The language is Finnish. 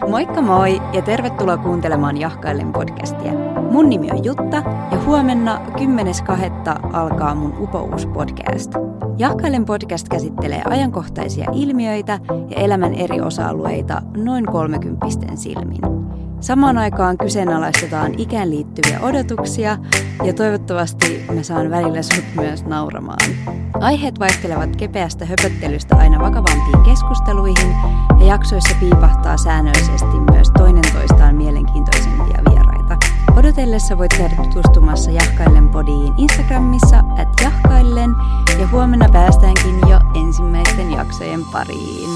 Moikka moi ja tervetuloa kuuntelemaan Jahkaillen podcastia. Mun nimi on Jutta ja huomenna 10.2. alkaa mun upouus podcast. Jahkaillen podcast käsittelee ajankohtaisia ilmiöitä ja elämän eri osa-alueita noin kolmekymppisten silmin. Samaan aikaan kyseenalaistetaan ikään liittyviä odotuksia ja toivottavasti mä saan välillä sut myös nauramaan. Aiheet vaihtelevat kepeästä höpöttelystä aina vakavampiin keskusteluihin jaksoissa piipahtaa säännöllisesti myös toinen toistaan mielenkiintoisempia vieraita. Odotellessa voit käydä tutustumassa Jahkaillen podiin Instagramissa at jahkaillen ja huomenna päästäänkin jo ensimmäisten jaksojen pariin.